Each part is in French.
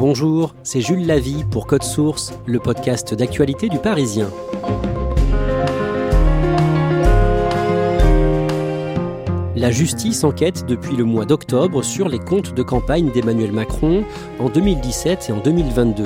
Bonjour, c'est Jules Lavie pour Code Source, le podcast d'actualité du Parisien. La justice enquête depuis le mois d'octobre sur les comptes de campagne d'Emmanuel Macron en 2017 et en 2022.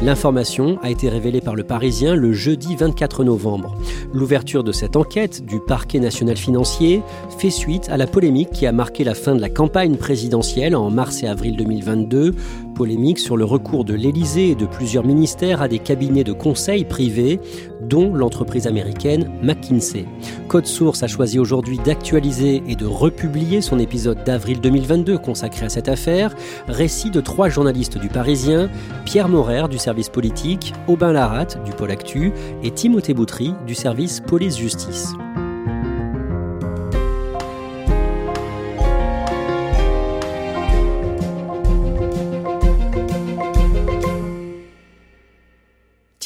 L'information a été révélée par le Parisien le jeudi 24 novembre. L'ouverture de cette enquête du parquet national financier fait suite à la polémique qui a marqué la fin de la campagne présidentielle en mars et avril 2022 polémique sur le recours de l'Élysée et de plusieurs ministères à des cabinets de conseil privés, dont l'entreprise américaine McKinsey. Code Source a choisi aujourd'hui d'actualiser et de republier son épisode d'avril 2022 consacré à cette affaire, récit de trois journalistes du Parisien, Pierre Morer du service politique, Aubin Laratte du Pôle Actu et Timothée Boutry du service police-justice.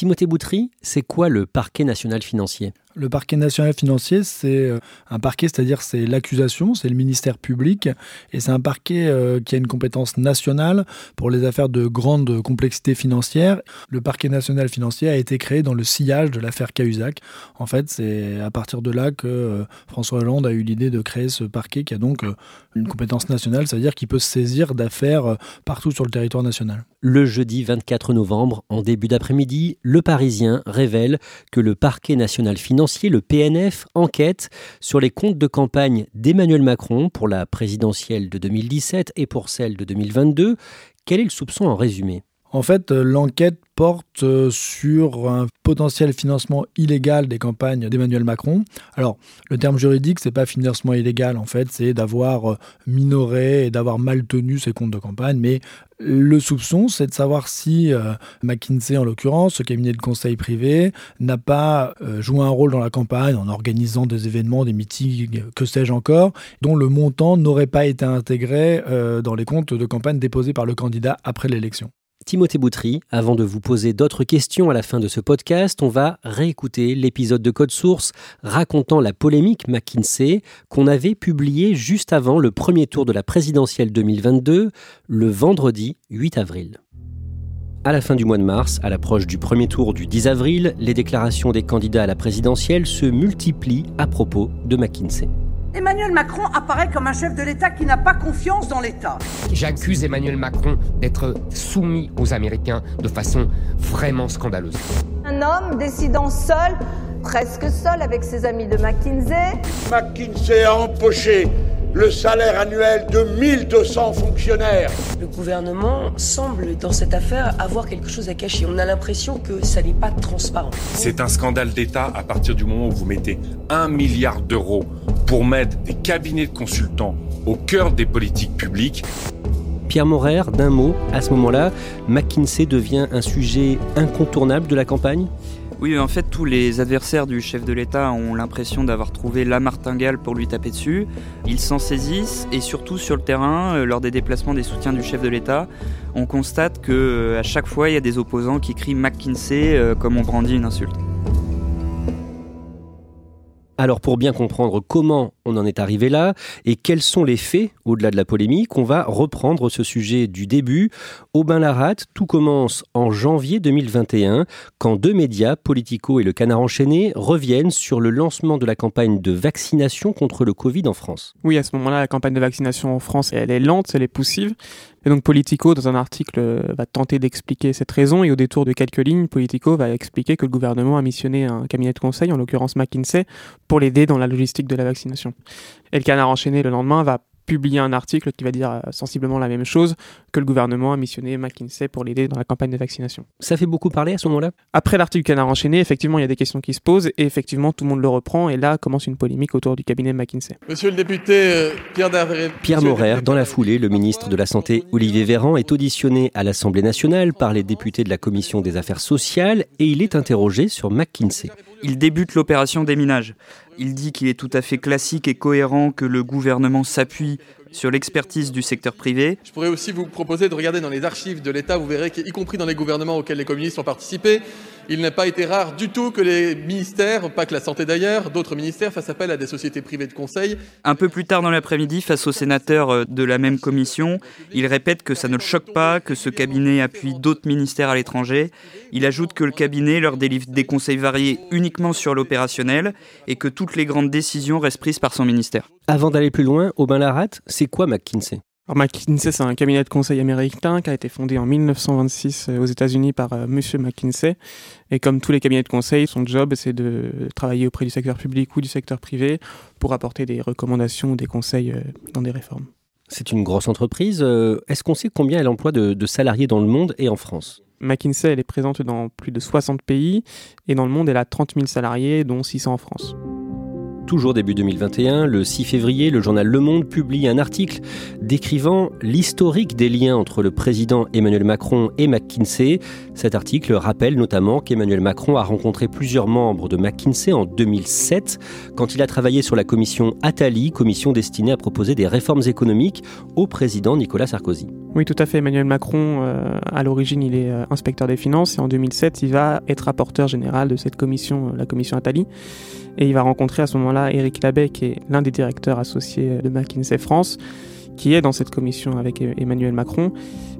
Timothée Boutry, c'est quoi le parquet national financier? Le parquet national financier, c'est euh, un parquet, c'est-à-dire c'est l'accusation, c'est le ministère public, et c'est un parquet euh, qui a une compétence nationale pour les affaires de grande complexité financière. Le parquet national financier a été créé dans le sillage de l'affaire Cahuzac. En fait, c'est à partir de là que euh, François Hollande a eu l'idée de créer ce parquet qui a donc une compétence nationale, c'est-à-dire qu'il peut se saisir d'affaires partout sur le territoire national. Le jeudi 24 novembre, en début d'après-midi, Le Parisien révèle que le parquet national financier le PNF, enquête sur les comptes de campagne d'Emmanuel Macron pour la présidentielle de 2017 et pour celle de 2022. Quel est le soupçon en résumé? En fait, euh, l'enquête porte euh, sur un potentiel financement illégal des campagnes d'Emmanuel Macron. Alors, le terme juridique, c'est pas financement illégal, en fait, c'est d'avoir euh, minoré et d'avoir mal tenu ses comptes de campagne. Mais le soupçon, c'est de savoir si McKinsey, en l'occurrence, ce cabinet de conseil privé, n'a pas joué un rôle dans la campagne en organisant des événements, des meetings, que sais-je encore, dont le montant n'aurait pas été intégré dans les comptes de campagne déposés par le candidat après l'élection. Timothée Boutry, avant de vous poser d'autres questions à la fin de ce podcast, on va réécouter l'épisode de Code Source racontant la polémique McKinsey qu'on avait publié juste avant le premier tour de la présidentielle 2022, le vendredi 8 avril. À la fin du mois de mars, à l'approche du premier tour du 10 avril, les déclarations des candidats à la présidentielle se multiplient à propos de McKinsey. Emmanuel Macron apparaît comme un chef de l'État qui n'a pas confiance dans l'État. J'accuse Emmanuel Macron d'être soumis aux Américains de façon vraiment scandaleuse. Un homme décidant seul, presque seul avec ses amis de McKinsey. McKinsey a empoché le salaire annuel de 1200 fonctionnaires. Le gouvernement semble, dans cette affaire, avoir quelque chose à cacher. On a l'impression que ça n'est pas transparent. C'est un scandale d'État à partir du moment où vous mettez un milliard d'euros pour mettre des cabinets de consultants au cœur des politiques publiques. Pierre Morer, d'un mot, à ce moment-là, McKinsey devient un sujet incontournable de la campagne? Oui, en fait, tous les adversaires du chef de l'État ont l'impression d'avoir trouvé la martingale pour lui taper dessus. Ils s'en saisissent et surtout sur le terrain, euh, lors des déplacements des soutiens du chef de l'État, on constate que euh, à chaque fois, il y a des opposants qui crient McKinsey euh, comme on brandit une insulte. Alors pour bien comprendre comment on en est arrivé là et quels sont les faits au-delà de la polémique On va reprendre ce sujet du début. Aubin Larate, tout commence en janvier 2021 quand deux médias, Politico et Le Canard enchaîné, reviennent sur le lancement de la campagne de vaccination contre le Covid en France. Oui, à ce moment-là, la campagne de vaccination en France, elle est lente, elle est poussive. Et donc Politico, dans un article, va tenter d'expliquer cette raison et au détour de quelques lignes, Politico va expliquer que le gouvernement a missionné un cabinet de conseil, en l'occurrence McKinsey, pour l'aider dans la logistique de la vaccination. Et le canard enchaîné le lendemain va publier un article qui va dire euh, sensiblement la même chose que le gouvernement a missionné McKinsey pour l'aider dans la campagne de vaccination. Ça fait beaucoup parler à ce moment-là? Après l'article Canard enchaîné, effectivement, il y a des questions qui se posent et effectivement, tout le monde le reprend et là commence une polémique autour du cabinet McKinsey. Monsieur le député euh, Pierre Darvé... Pierre Morer, dans la foulée, le ministre de la Santé Olivier Véran est auditionné à l'Assemblée nationale par les députés de la Commission des affaires sociales et il est interrogé sur McKinsey. Il débute l'opération déminage. Il dit qu'il est tout à fait classique et cohérent que le gouvernement s'appuie sur l'expertise du secteur privé. Je pourrais aussi vous proposer de regarder dans les archives de l'État, vous verrez qu'y compris dans les gouvernements auxquels les communistes ont participé, il n'a pas été rare du tout que les ministères, pas que la santé d'ailleurs, d'autres ministères fassent appel à des sociétés privées de conseil. Un peu plus tard dans l'après-midi, face aux sénateurs euh, de la même commission, il répète que ça ne le choque pas, que ce cabinet appuie d'autres ministères à l'étranger. Il ajoute que le cabinet leur délivre des conseils variés uniquement sur l'opérationnel et que toutes les grandes décisions restent prises par son ministère. Avant d'aller plus loin, Aubin Larate, c'est quoi McKinsey? Alors McKinsey, c'est un cabinet de conseil américain qui a été fondé en 1926 euh, aux États-Unis par M. Euh, Monsieur McKinsey. Et comme tous les cabinets de conseil, son job, c'est de travailler auprès du secteur public ou du secteur privé pour apporter des recommandations ou des conseils euh, dans des réformes. C'est une grosse entreprise. Est-ce qu'on sait combien elle emploie de, de salariés dans le monde et en France? McKinsey, elle est présente dans plus de 60 pays et dans le monde, elle a 30 000 salariés, dont 600 en France toujours début 2021, le 6 février, le journal Le Monde publie un article décrivant l'historique des liens entre le président Emmanuel Macron et McKinsey. Cet article rappelle notamment qu'Emmanuel Macron a rencontré plusieurs membres de McKinsey en 2007 quand il a travaillé sur la commission Attali, commission destinée à proposer des réformes économiques au président Nicolas Sarkozy. Oui, tout à fait. Emmanuel Macron, euh, à l'origine, il est euh, inspecteur des finances et en 2007, il va être rapporteur général de cette commission, euh, la commission Attali. Et il va rencontrer à ce moment-là Éric Labbé, qui est l'un des directeurs associés de McKinsey France, qui est dans cette commission avec Emmanuel Macron.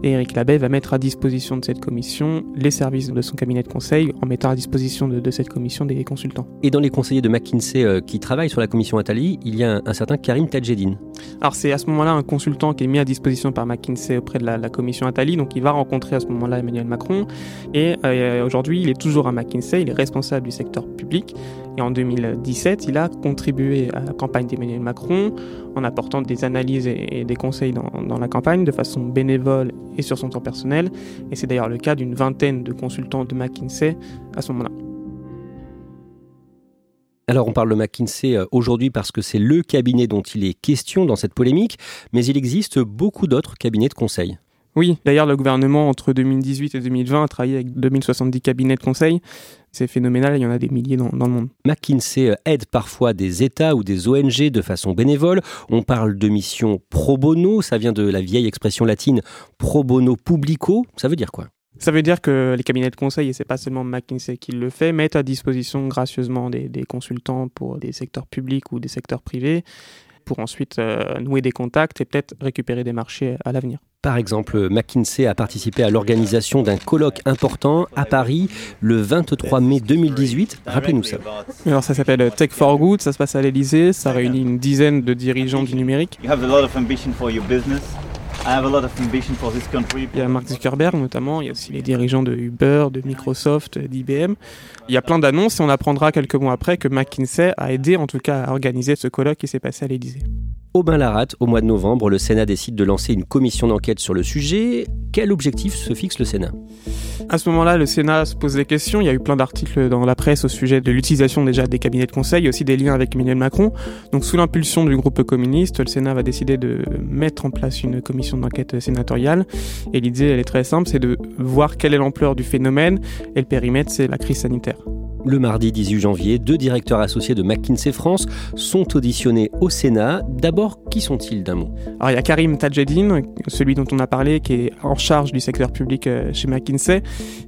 Et Éric Labbé va mettre à disposition de cette commission les services de son cabinet de conseil en mettant à disposition de, cette commission des consultants. Et dans les conseillers de McKinsey euh, qui travaillent sur la commission Attali, il y a un, certain Karim Tadjedine. Alors c'est à ce moment-là un consultant qui est mis à disposition par McKinsey auprès de la, commission Attali, donc il va rencontrer à ce moment-là Emmanuel Macron. Et euh, aujourd'hui, il est toujours à McKinsey, il est responsable du secteur public. Et en 2017, il a contribué à la campagne d'Emmanuel Macron en apportant des analyses et, des conseils dans, la campagne de façon bénévole et sur son temps personnel. Et c'est d'ailleurs le cas d'une vingtaine de consultants de McKinsey à ce moment-là. Alors on parle de McKinsey euh, aujourd'hui parce que c'est le cabinet dont il est question dans cette polémique, mais il existe beaucoup d'autres cabinets de conseil. Oui, d'ailleurs, le gouvernement, entre 2018 et 2020, a travaillé avec 2070 cabinets de conseil. C'est phénoménal, il y en a des milliers dans, dans, le monde. McKinsey euh, aide parfois des États ou des ONG de façon bénévole. On parle de mission pro bono, ça vient de la vieille expression latine pro bono publico. Ça veut dire quoi? Ça veut dire que les cabinets de conseil, et c'est pas seulement McKinsey qui le fait, mettent à disposition gracieusement des, des consultants pour des secteurs publics ou des secteurs privés pour ensuite euh, nouer des contacts et peut-être récupérer des marchés à l'avenir. Par exemple, McKinsey a participé à l'organisation d'un colloque important à Paris le 23 mai 2018. Rappelez-nous ça. Alors ça s'appelle Tech for Good, ça se passe à l'Elysée, ça réunit une dizaine de dirigeants du numérique. Il y a Mark Zuckerberg notamment, il y a aussi les dirigeants de Uber, de Microsoft, d'IBM. Il y a plein d'annonces et on apprendra quelques mois après que McKinsey a aidé en tout cas à organiser ce colloque qui s'est passé à l'Élysée. Aubin Laratte, au mois de novembre, le Sénat décide de lancer une commission d'enquête sur le sujet. Quel objectif se fixe le Sénat? À ce moment-là, le Sénat se pose des questions. Il y a eu plein d'articles dans la presse au sujet de l'utilisation déjà des cabinets de conseil, aussi des liens avec Emmanuel Macron. Donc sous l'impulsion du groupe communiste, le Sénat va décider de mettre en place une commission d'enquête sénatoriale. Et l'idée, elle est très simple, c'est de voir quelle est l'ampleur du phénomène. Et le périmètre, c'est la crise sanitaire. Le mardi 18 janvier, deux directeurs associés de McKinsey France sont auditionnés au Sénat. D'abord, qui sont-ils d'un mot? Alors il y a Karim Tadjedine, celui dont on a parlé, qui est en charge du secteur public euh, chez McKinsey.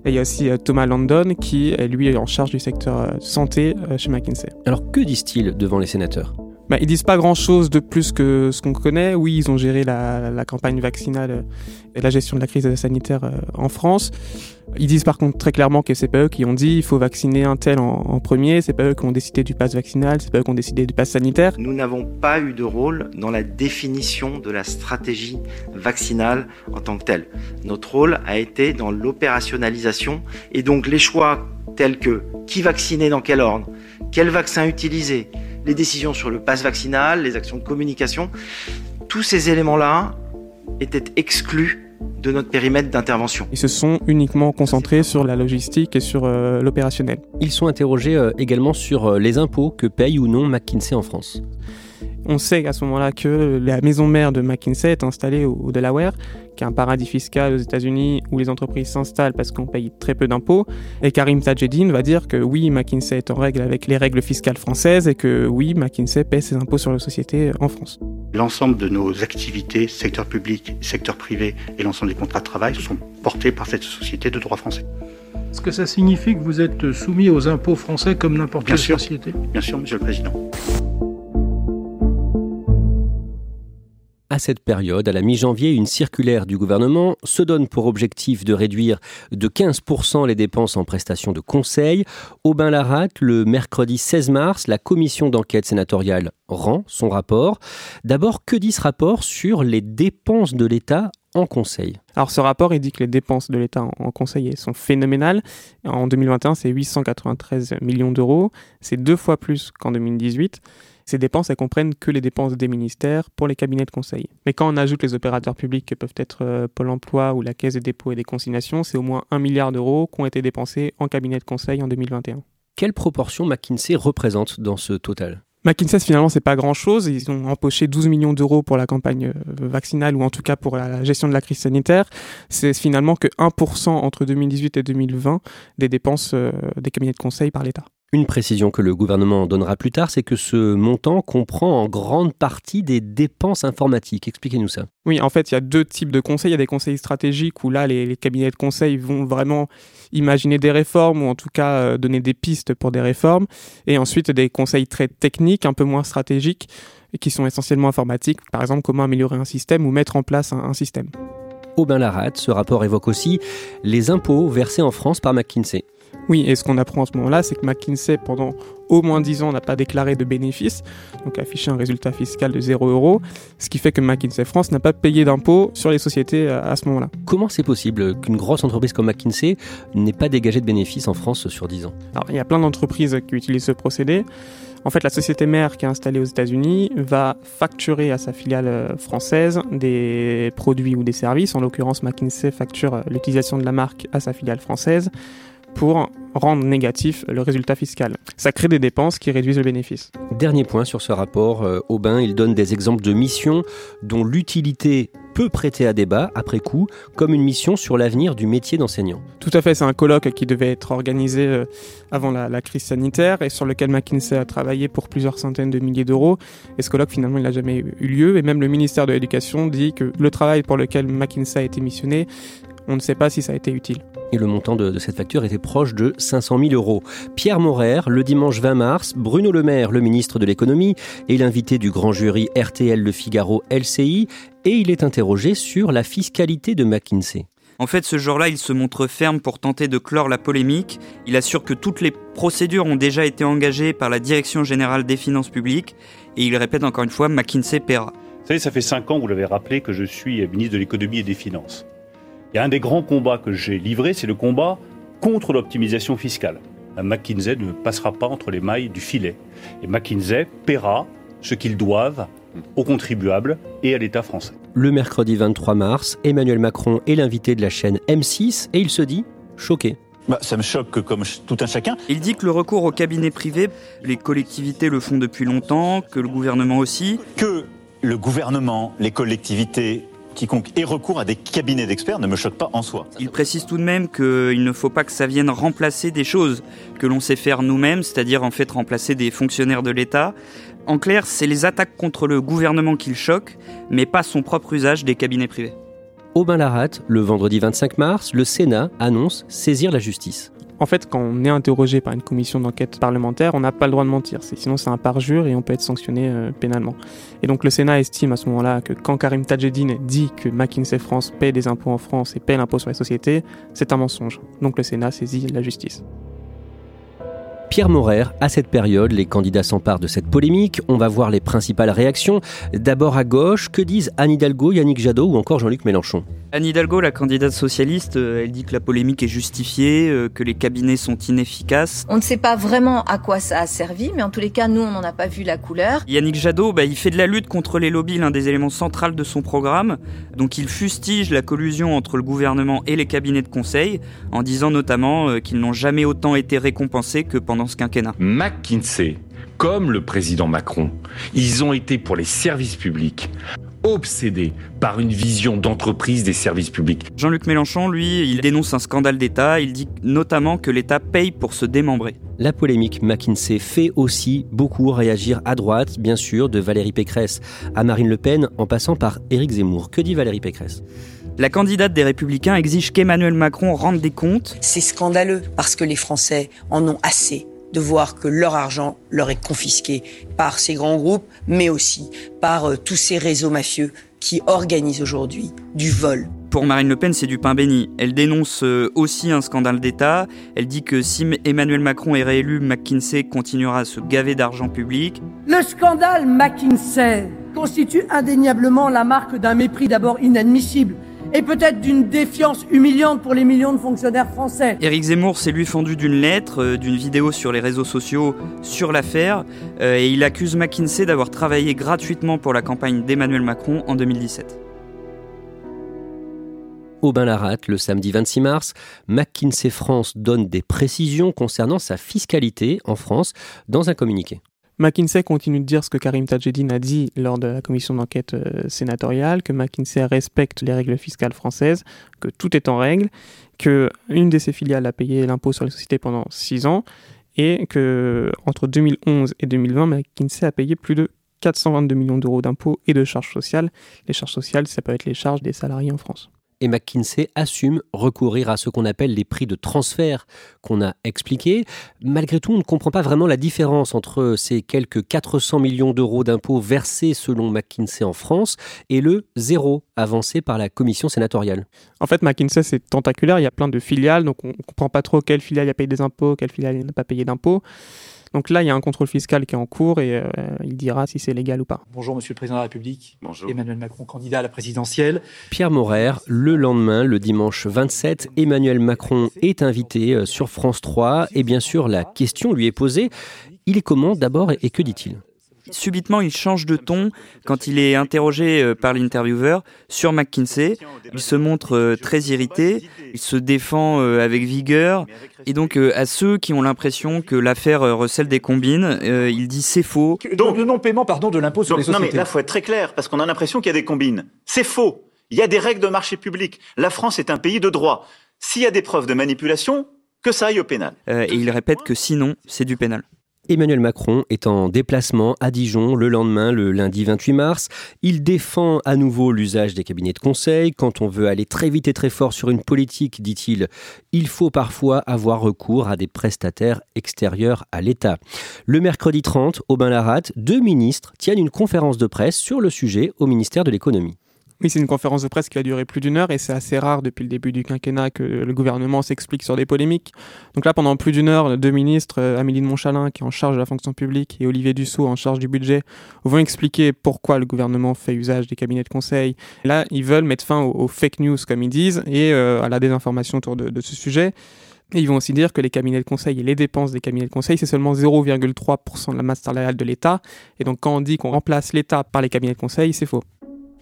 Et il y a aussi euh, Thomas Landon, qui lui est en charge du secteur euh, santé chez McKinsey. Alors que disent-ils devant les sénateurs? Bah, Ils disent pas grand-chose de plus que ce qu'on connaît. Oui, ils ont géré la, campagne vaccinale et la gestion de la crise sanitaire en France. Ils disent par contre très clairement que c'est pas eux qui ont dit il faut vacciner un tel en, en premier, c'est pas eux qui ont décidé du pass vaccinal, c'est pas eux qui ont décidé du pass sanitaire. Nous n'avons pas eu de rôle dans la définition de la stratégie vaccinale en tant que telle. Notre rôle a été dans l'opérationnalisation et donc les choix tels que qui vacciner dans quel ordre, quel vaccin utiliser, les décisions sur le pass vaccinal, les actions de communication, tous ces éléments-là étaient exclus de notre périmètre d'intervention. Ils se sont uniquement concentrés sur la logistique et sur euh, l'opérationnel. Ils sont interrogés euh, également sur euh, les impôts que paye ou non McKinsey en France. On sait à ce moment-là que la maison mère de McKinsey est installée au, Delaware, qui est un paradis fiscal aux États-Unis où les entreprises s'installent parce qu'on paye très peu d'impôts. Et Karim Tajedine va dire que oui, McKinsey est en règle avec les règles fiscales françaises et que oui, McKinsey paie ses impôts sur les sociétés en France. L'ensemble de nos activités, secteur public, secteur privé et l'ensemble des contrats de travail sont portés par cette société de droit français. Est-ce que ça signifie que vous êtes soumis aux impôts français comme n'importe quelle société? Bien sûr, Monsieur le Président. À cette période, à la mi-janvier, une circulaire du gouvernement se donne pour objectif de réduire de 15% les dépenses en prestations de conseil. Aubin Larat, le mercredi 16 mars, la commission d'enquête sénatoriale rend son rapport. D'abord, que dit ce rapport sur les dépenses de l'État en conseil? Alors ce rapport, il dit que les dépenses de l'État en conseil sont phénoménales. En 2021, c'est 893 millions d'euros. C'est deux fois plus qu'en 2018. Ces dépenses, elles comprennent que les dépenses des ministères pour les cabinets de conseil. Mais quand on ajoute les opérateurs publics que peuvent être euh, Pôle emploi ou la Caisse des dépôts et des consignations, c'est au moins 1 milliard d'euros qui ont été dépensés en cabinet de conseil en 2021. Quelle proportion McKinsey représente dans ce total? McKinsey, finalement, c'est pas grand-chose. Ils ont empoché 12 millions d'euros pour la campagne euh, vaccinale ou en tout cas pour la gestion de la crise sanitaire. C'est finalement que 1% entre 2018 et 2020 des dépenses euh, des cabinets de conseil par l'État. Une précision que le gouvernement donnera plus tard, c'est que ce montant comprend en grande partie des dépenses informatiques. Expliquez-nous ça. Oui, en fait, il y a deux types de conseils. Il y a des conseils stratégiques où là, les, cabinets de conseil vont vraiment imaginer des réformes ou en tout cas euh, donner des pistes pour des réformes. Et ensuite, des conseils très techniques, un peu moins stratégiques, et qui sont essentiellement informatiques. Par exemple, comment améliorer un système ou mettre en place un, un système. Aubin Larat, ce rapport évoque aussi les impôts versés en France par McKinsey. Oui, et ce qu'on apprend en ce moment-là, c'est que McKinsey, pendant au moins 10 ans, n'a pas déclaré de bénéfices, donc affiché un résultat fiscal de 0 euros, ce qui fait que McKinsey France n'a pas payé d'impôts sur les sociétés euh, à ce moment-là. Comment c'est possible qu'une grosse entreprise comme McKinsey n'ait pas dégagé de bénéfices en France sur 10 ans? Alors, il y a plein d'entreprises qui utilisent ce procédé. En fait, la société mère qui est installée aux États-Unis va facturer à sa filiale euh, française des produits ou des services. En l'occurrence, McKinsey facture euh, l'utilisation de la marque à sa filiale française pour rendre négatif le résultat fiscal. Ça crée des dépenses qui réduisent le bénéfice. Dernier point sur ce rapport, euh, Aubin, il donne des exemples de missions dont l'utilité peut prêter à débat après coup, comme une mission sur l'avenir du métier d'enseignant. Tout à fait, c'est un colloque qui devait être organisé euh, avant la, crise sanitaire et sur lequel McKinsey a travaillé pour plusieurs centaines de milliers d'euros. Et ce colloque, finalement, il n'a jamais eu lieu. Et même le ministère de l'Éducation dit que le travail pour lequel McKinsey a été missionné, on ne sait pas si ça a été utile et le montant de, cette facture était proche de 500 000 euros. Pierre Morer, le dimanche 20 mars, Bruno Le Maire, le ministre de l'économie, est l'invité du grand jury RTL Le Figaro LCI et il est interrogé sur la fiscalité de McKinsey. En fait, ce jour-là, il se montre ferme pour tenter de clore la polémique. Il assure que toutes les procédures ont déjà été engagées par la Direction générale des finances publiques et il répète encore une fois McKinsey paiera. Vous savez, ça fait cinq ans, vous l'avez rappelé, que je suis ministre de l'économie et des finances. Et un des grands combats que j'ai livré, c'est le combat contre l'optimisation fiscale. McKinsey ne passera pas entre les mailles du filet. Et McKinsey paiera ce qu'ils doivent aux contribuables et à l'État français. Le mercredi 23 mars, Emmanuel Macron est l'invité de la chaîne M6 et il se dit choqué. Bah, ça me choque comme tout un chacun. Il dit que le recours au cabinet privé, les collectivités le font depuis longtemps, que le gouvernement aussi. Que le gouvernement, les collectivités quiconque ait recours à des cabinets d'experts ne me choque pas en soi. Il précise tout de même qu'il ne faut pas que ça vienne remplacer des choses que l'on sait faire nous-mêmes, c'est-à-dire en fait remplacer des fonctionnaires de l'État. En clair, c'est les attaques contre le gouvernement qui le choquent, mais pas son propre usage des cabinets privés. Aubin Larat, le vendredi 25 mars, le Sénat annonce saisir la justice. En fait, quand on est interrogé par une commission d'enquête parlementaire, on n'a pas le droit de mentir. Sinon, c'est un parjure et on peut être sanctionné euh, pénalement. Et donc, le Sénat estime à ce moment-là que quand Karim Tadjedine dit que McKinsey France paie des impôts en France et paie l'impôt sur les sociétés, c'est un mensonge. Donc, le Sénat saisit la justice. Pierre Morer, à cette période, les candidats s'emparent de cette polémique. On va voir les principales réactions. D'abord à gauche, que disent Anne Hidalgo, Yannick Jadot ou encore Jean-Luc Mélenchon? Anne Hidalgo, la candidate socialiste, euh, elle dit que la polémique est justifiée, euh, que les cabinets sont inefficaces. On ne sait pas vraiment à quoi ça a servi, mais en tous les cas, nous, on n'en a pas vu la couleur. Yannick Jadot, bah, il fait de la lutte contre les lobbies l'un des éléments centraux de son programme. Donc il fustige la collusion entre le gouvernement et les cabinets de conseil, en disant notamment euh, qu'ils n'ont jamais autant été récompensés que pendant ce quinquennat. McKinsey, comme le président Macron, ils ont été pour les services publics obsédés par une vision d'entreprise des services publics. Jean-Luc Mélenchon, lui, il dénonce un scandale d'État. Il dit notamment que l'État paye pour se démembrer. La polémique McKinsey fait aussi beaucoup réagir à droite, bien sûr, de Valérie Pécresse à Marine Le Pen, en passant par Éric Zemmour. Que dit Valérie Pécresse? La candidate des Républicains exige qu'Emmanuel Macron rende des comptes. C'est scandaleux parce que les Français en ont assez de voir que leur argent leur est confisqué par ces grands groupes, mais aussi par euh, tous ces réseaux mafieux qui organisent aujourd'hui du vol. Pour Marine Le Pen, c'est du pain béni. Elle dénonce euh, aussi un scandale d'État. Elle dit que si Emmanuel Macron est réélu, McKinsey continuera à se gaver d'argent public. Le scandale McKinsey constitue indéniablement la marque d'un mépris d'abord inadmissible et peut-être d'une défiance humiliante pour les millions de fonctionnaires français. Éric Zemmour s'est lui fendu d'une lettre, euh, d'une vidéo sur les réseaux sociaux sur l'affaire, euh, et il accuse McKinsey d'avoir travaillé gratuitement pour la campagne d'Emmanuel Macron en 2017. Aubin Laratte, le samedi 26 mars, McKinsey France donne des précisions concernant sa fiscalité en France dans un communiqué. McKinsey continue de dire ce que Karim Tadjedine a dit lors de la commission d'enquête euh, sénatoriale, que McKinsey respecte les règles fiscales françaises, que tout est en règle, que une de ses filiales a payé l'impôt sur les sociétés pendant six ans, et que entre 2011 et 2020, McKinsey a payé plus de 422 millions d'euros d'impôts et de charges sociales. Les charges sociales, ça peut être les charges des salariés en France et McKinsey assume recourir à ce qu'on appelle les prix de transfert qu'on a expliqués. Malgré tout, on ne comprend pas vraiment la différence entre ces quelques 400 millions d'euros d'impôts versés selon McKinsey en France et le zéro avancé par la commission sénatoriale. En fait, McKinsey, c'est tentaculaire, il y a plein de filiales, donc on ne comprend pas trop quelle filiale a payé des impôts, quelle filiale n'a pas payé d'impôts. Donc là, il y a un contrôle fiscal qui est en cours et euh, il dira si c'est légal ou pas. Bonjour, Monsieur le Président de la République. Bonjour. Emmanuel Macron, candidat à la présidentielle. Pierre Morer, le lendemain, le dimanche 27, Emmanuel Macron est invité euh, sur France 3 et bien sûr, la question lui est posée. Il est comment d'abord et que dit-il? Subitement, il change de ton quand il est interrogé euh, par l'intervieweur sur McKinsey. Il se montre euh, très irrité, il se défend euh, avec vigueur. Et donc, à ceux qui ont l'impression que l'affaire recèle des combines, il dit c'est faux. Donc, le non-paiement, pardon, de l'impôt sur les sociétés. Non, mais là, faut être très clair, parce qu'on a l'impression qu'il y a des combines. C'est faux. Il y a des règles de marché public. La France est un pays de droit. S'il y a des preuves de manipulation, que ça aille au pénal. et il répète que sinon, c'est du pénal. Emmanuel Macron est en déplacement à Dijon le lendemain, le lundi 28 mars. Il défend à nouveau l'usage des cabinets de conseil. Quand on veut aller très vite et très fort sur une politique, dit-il, il faut parfois avoir recours à des prestataires extérieurs à l'État. Le mercredi 30, au Bain-Laratte, deux ministres tiennent une conférence de presse sur le sujet au ministère de l'économie. Oui, c'est une conférence de presse qui a duré plus d'une heure et c'est assez rare depuis le début du quinquennat que le gouvernement s'explique sur des polémiques. Donc là, pendant plus d'une heure, deux ministres, euh, Amélie de Montchalin qui est en charge de la fonction publique et Olivier Dussault en charge du budget, vont expliquer pourquoi le gouvernement fait usage des cabinets de conseil. là, ils veulent mettre fin aux, fake news, comme ils disent, et euh, à la désinformation autour de, de ce sujet. Et ils vont aussi dire que les cabinets de conseil et les dépenses des cabinets de conseil, c'est seulement 0,3% de la masse salariale de l'État. Et donc quand on dit qu'on remplace l'État par les cabinets de conseil, c'est faux.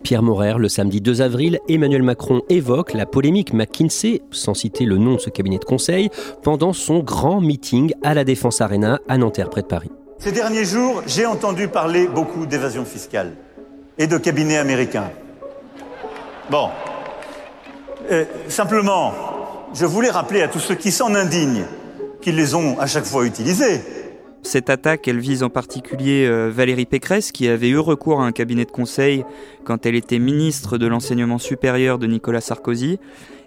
Pierre Morer, le samedi 2 avril, Emmanuel Macron évoque la polémique McKinsey, sans citer le nom de ce cabinet de conseil, pendant son grand meeting à la Défense Arena à Nanterre, près de Paris. Ces derniers jours, j'ai entendu parler beaucoup d'évasion fiscale et de cabinets américains. Bon. Euh, simplement, je voulais rappeler à tous ceux qui s'en indignent qu'ils les ont à chaque fois utilisés Cette attaque, elle vise en particulier euh, Valérie Pécresse, qui avait eu recours à un cabinet de conseil quand elle était ministre de l'enseignement supérieur de Nicolas Sarkozy.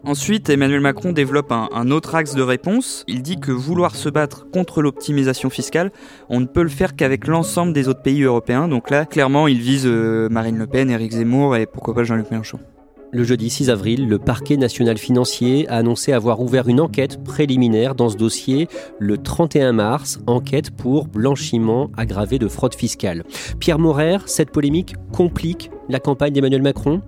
Ensuite, Emmanuel Macron développe un, autre axe de réponse. Il dit que vouloir se battre contre l'optimisation fiscale, on ne peut le faire qu'avec l'ensemble des autres pays européens. Donc là, clairement, il vise euh, Marine Le Pen, Éric Zemmour et pourquoi pas Jean-Luc Mélenchon. Le jeudi 6 avril, le parquet national financier a annoncé avoir ouvert une enquête préliminaire dans ce dossier le 31 mars, enquête pour blanchiment aggravé de fraude fiscale. Pierre Morer, cette polémique complique la campagne d'Emmanuel Macron?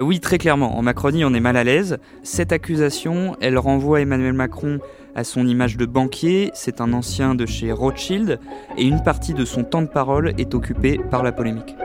Oui, très clairement. En Macronie, on est mal à l'aise. Cette accusation, elle renvoie Emmanuel Macron à son image de banquier. C'est un ancien de chez Rothschild. Et une partie de son temps de parole est occupée par la polémique.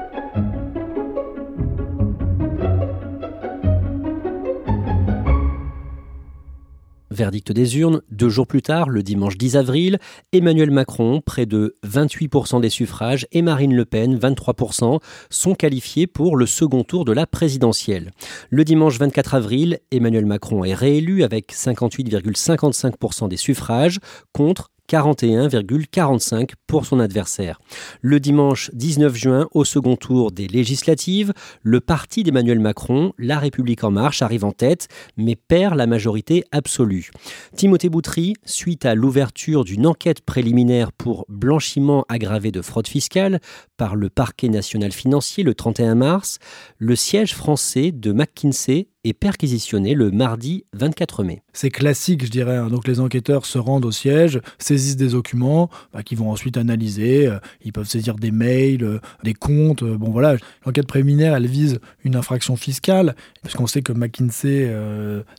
Verdict des urnes, deux jours plus tard, le dimanche 10 avril, Emmanuel Macron, près de 28% des suffrages, et Marine Le Pen, 23%, sont qualifiés pour le second tour de la présidentielle. Le dimanche 24 avril, Emmanuel Macron est réélu avec 58,55% des suffrages contre 41,45 pour son adversaire. Le dimanche 19 juin, au second tour des législatives, le parti d'Emmanuel Macron, La République en marche, arrive en tête, mais perd la majorité absolue. Timothée Boutry, suite à l'ouverture d'une enquête préliminaire pour blanchiment aggravé de fraude fiscale par le parquet national financier le 31 mars, le siège français de McKinsey est perquisitionné le mardi 24 mai. C'est classique, je dirais. Hein. Donc les enquêteurs se rendent au siège, saisissent des documents bah, qu'ils vont ensuite analyser. Euh, ils peuvent saisir des mails, euh, des comptes. Euh, bon voilà, l'enquête préliminaire, elle vise une infraction fiscale, puisqu'on sait que McKinsey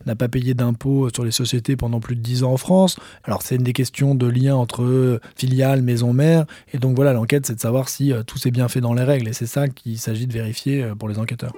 n'a pas payé d'impôts sur les sociétés pendant plus de 10 ans en France. Alors c'est une des questions de lien entre filiales, maison mère. Et donc voilà, l'enquête, c'est de savoir si tout s'est bien fait dans les règles. Et c'est ça qu'il s'agit de vérifier pour les enquêteurs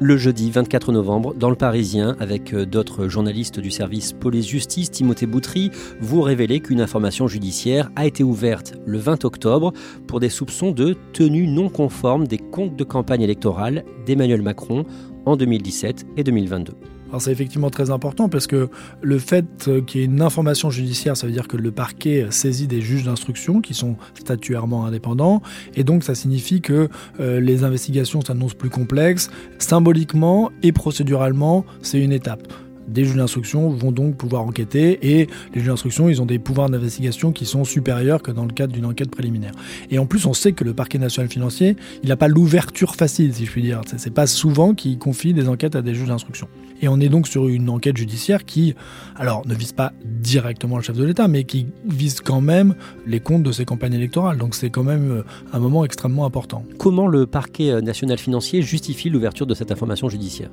le jeudi 24 novembre dans le Parisien avec euh, d'autres journalistes du service police-justice, Timothée Boutry, vous révélez qu'une information judiciaire a été ouverte le 20 octobre pour des soupçons de tenue non conforme des comptes de campagne électorale d'Emmanuel Macron en 2017 et 2022. Alors c'est effectivement très important parce que le fait qu'il y ait une information judiciaire, ça veut dire que le parquet saisit des juges d'instruction qui sont statuairement indépendants et donc ça signifie que euh, les investigations s'annoncent plus complexes. Symboliquement et procéduralement, c'est une étape des juges d'instruction vont donc pouvoir enquêter et les juges d'instruction, ils ont des pouvoirs d'investigation qui sont supérieurs que dans le cadre d'une enquête préliminaire. Et en plus, on sait que le parquet national financier, il n'a pas l'ouverture facile, si je puis dire. C'est pas souvent qu'il confie des enquêtes à des juges d'instruction. Et on est donc sur une enquête judiciaire qui, alors, ne vise pas directement le chef de l'État, mais qui vise quand même les comptes de ses campagnes électorales. Donc c'est quand même euh, un moment extrêmement important. Comment le parquet national financier justifie l'ouverture de cette information judiciaire?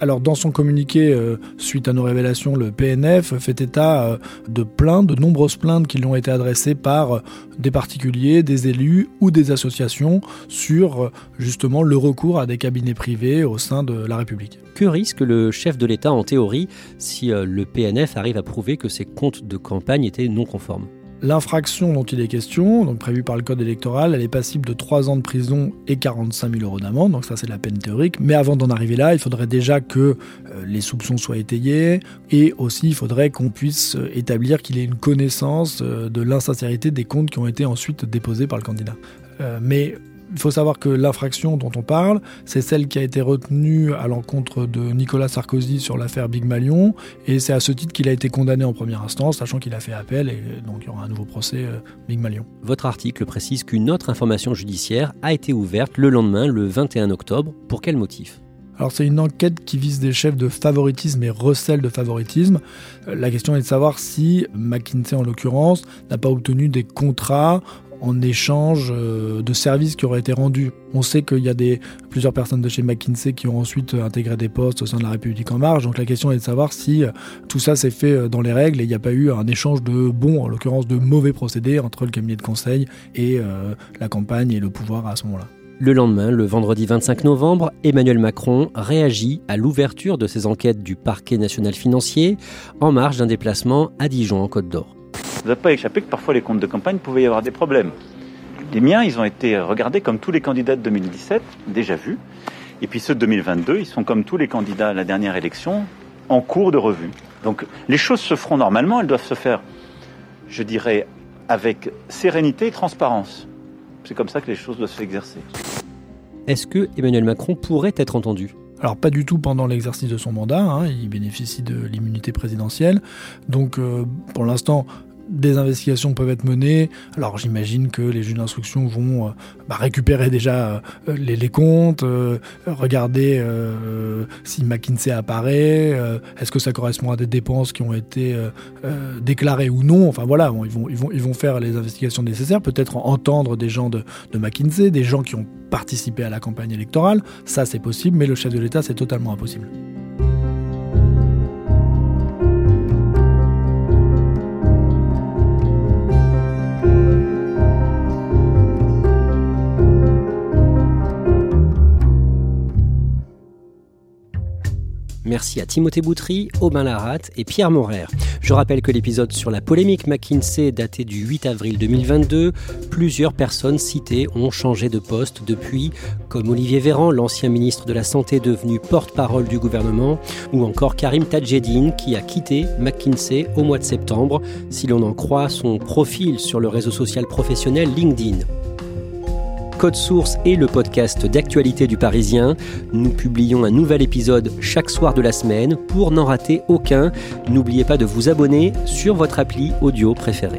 Alors dans son communiqué, euh, suite à nos révélations, le PNF fait état euh, de plaintes, de nombreuses plaintes qui lui ont été adressées par euh, des particuliers, des élus ou des associations sur justement le recours à des cabinets privés au sein de la République. Que risque le chef de l'État en théorie si le PNF arrive à prouver que ses comptes de campagne étaient non conformes? L'infraction dont il est question, donc prévue par le code électoral, elle est passible de 3 ans de prison et 45 000 euros d'amende, donc ça c'est la peine théorique. Mais avant d'en arriver là, il faudrait déjà que euh, les soupçons soient étayés et aussi il faudrait qu'on puisse euh, établir qu'il ait une connaissance euh, de l'insincérité des comptes qui ont été ensuite déposés par le candidat. mais il faut savoir que l'infraction dont on parle, c'est celle qui a été retenue à l'encontre de Nicolas Sarkozy sur l'affaire Big Malion, et c'est à ce titre qu'il a été condamné en première instance, sachant qu'il a fait appel, et donc il y aura un nouveau procès euh, Big Malion. Votre article précise qu'une autre information judiciaire a été ouverte le lendemain, le 21 octobre. Pour quel motif? Alors c'est une enquête qui vise des chefs de favoritisme et recel de favoritisme. Euh, la question est de savoir si McKinsey en l'occurrence n'a pas obtenu des contrats en échange euh, de services qui auraient été rendus. On sait qu'il y a des, plusieurs personnes de chez McKinsey qui ont ensuite intégré des postes au sein de la République en marche. Donc la question est de savoir si euh, tout ça s'est fait euh, dans les règles et il n'y a pas eu un échange de bons, en l'occurrence de mauvais procédés entre le cabinet de conseil et la campagne et le pouvoir à ce moment-là. Le lendemain, le vendredi 25 novembre, Emmanuel Macron réagit à l'ouverture de ses enquêtes du parquet national financier en marge d'un déplacement à Dijon en Côte d'Or vous n'avez pas échappé que parfois les comptes de campagne pouvaient y avoir des problèmes. Les miens, ils ont été regardés comme tous les candidats de 2017, déjà vus. Et puis ceux de 2022, ils sont comme tous les candidats à la dernière élection, en cours de revue. Donc les choses se feront normalement, elles doivent se faire, je dirais, avec sérénité et transparence. C'est comme ça que les choses doivent s'exercer. Est-ce que Emmanuel Macron pourrait être entendu? Alors pas du tout pendant l'exercice de son mandat, hein, il bénéficie de l'immunité présidentielle. Donc euh, pour l'instant, des investigations peuvent être menées. Alors j'imagine que les juges d'instruction vont euh, bah, récupérer déjà euh, les, comptes, euh, regarder si McKinsey apparaît, est-ce que ça correspond à des dépenses qui ont été déclarées ou non. Enfin voilà, ils, vont, faire les investigations nécessaires, peut-être entendre des gens de, de McKinsey, des gens qui ont participé à la campagne électorale. Ça c'est possible, mais le chef de l'État c'est totalement impossible. Merci à Timothée Boutry, Aubin Laratte et Pierre Morer. Je rappelle que l'épisode sur la polémique McKinsey daté du 8 avril 2022. Plusieurs personnes citées ont changé de poste depuis, comme Olivier Véran, l'ancien ministre de la Santé devenu porte-parole du gouvernement, ou encore Karim Tadjedine qui a quitté McKinsey au mois de septembre, si l'on en croit son profil sur le réseau social professionnel LinkedIn. Code Source et le podcast d'actualité du Parisien. Nous publions un nouvel épisode chaque soir de la semaine. Pour n'en rater aucun, n'oubliez pas de vous abonner sur votre appli audio préférée.